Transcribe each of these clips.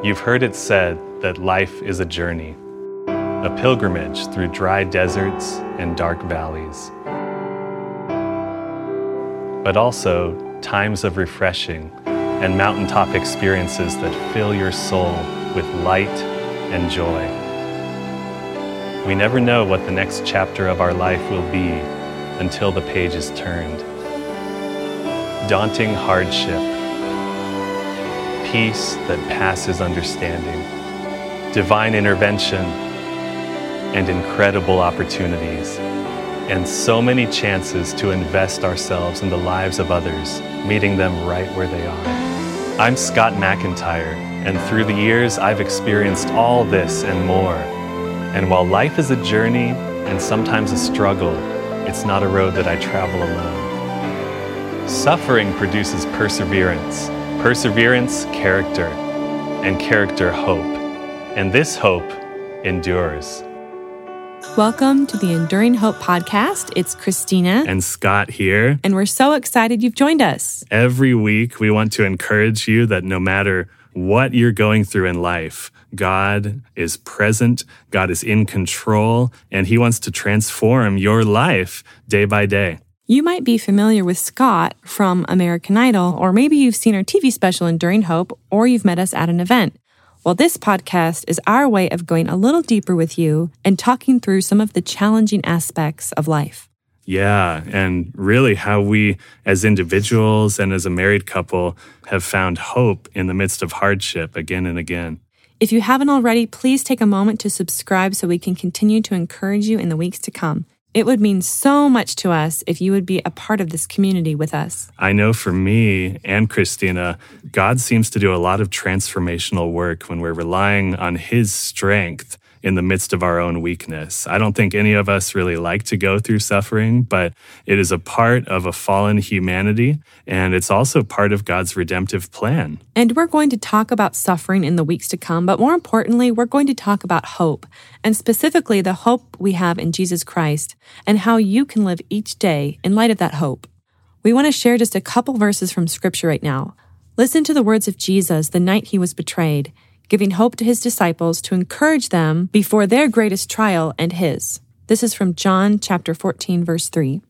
You've heard it said that life is a journey, a pilgrimage through dry deserts and dark valleys, but also times of refreshing and mountaintop experiences that fill your soul with light and joy. We never know what the next chapter of our life will be until the page is turned. Daunting hardship, peace that passes understanding, divine intervention, and incredible opportunities, and so many chances to invest ourselves in the lives of others, meeting them right where they are. I'm Scott McIntyre, and through the years, I've experienced all this and more. And while life is a journey and sometimes a struggle, it's not a road that I travel alone. Suffering produces perseverance, perseverance, character, and character, hope. And this hope endures. Welcome to the Enduring Hope podcast. It's Christina and Scott here. And we're so excited you've joined us. Every week, we want to encourage you that no matter what you're going through in life, God is present, God is in control, and He wants to transform your life day by day. You might be familiar with Scott from American Idol, or maybe you've seen our TV special Enduring Hope, or you've met us at an event. Well, this podcast is our way of going a little deeper with you and talking through some of the challenging aspects of life. Yeah, and really how we as individuals and as a married couple have found hope in the midst of hardship again and again. If you haven't already, please take a moment to subscribe so we can continue to encourage you in the weeks to come. It would mean so much to us if you would be a part of this community with us. I know for me and Christina, God seems to do a lot of transformational work when we're relying on His strength in the midst of our own weakness. I don't think any of us really like to go through suffering, but it is a part of a fallen humanity, and it's also part of God's redemptive plan. And we're going to talk about suffering in the weeks to come, but more importantly, we're going to talk about hope, and specifically the hope we have in Jesus Christ, and how you can live each day in light of that hope. We want to share just a couple verses from Scripture right now. Listen to the words of Jesus the night he was betrayed giving hope to his disciples to encourage them before their greatest trial and his. This is from John chapter 14 verse 3.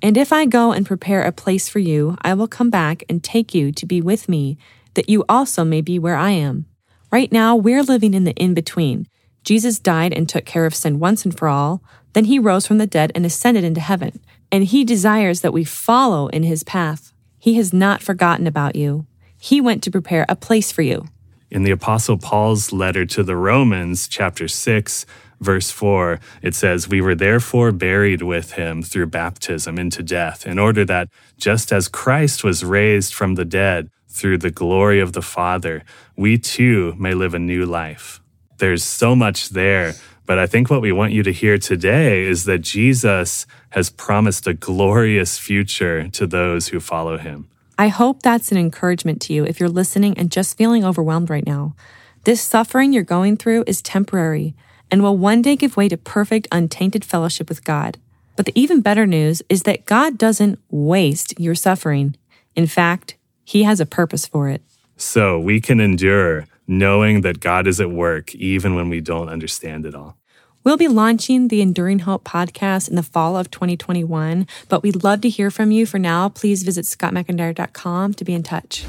And if I go and prepare a place for you, I will come back and take you to be with me, that you also may be where I am. Right now, we're living in the in between. Jesus died and took care of sin once and for all. Then he rose from the dead and ascended into heaven. And he desires that we follow in his path. He has not forgotten about you. He went to prepare a place for you. In the Apostle Paul's letter to the Romans, chapter 6, verse 4, it says, We were therefore buried with him through baptism into death, in order that, just as Christ was raised from the dead through the glory of the Father, we too may live a new life. There's so much there, but I think what we want you to hear today is that Jesus has promised a glorious future to those who follow him. I hope that's an encouragement to you if you're listening and just feeling overwhelmed right now. This suffering you're going through is temporary and will one day give way to perfect, untainted fellowship with God. But the even better news is that God doesn't waste your suffering. In fact, He has a purpose for it. So we can endure knowing that God is at work even when we don't understand it all. We'll be launching the Enduring Hope podcast in the fall of 2021, but we'd love to hear from you. For now, please visit scottmcintyre.com to be in touch.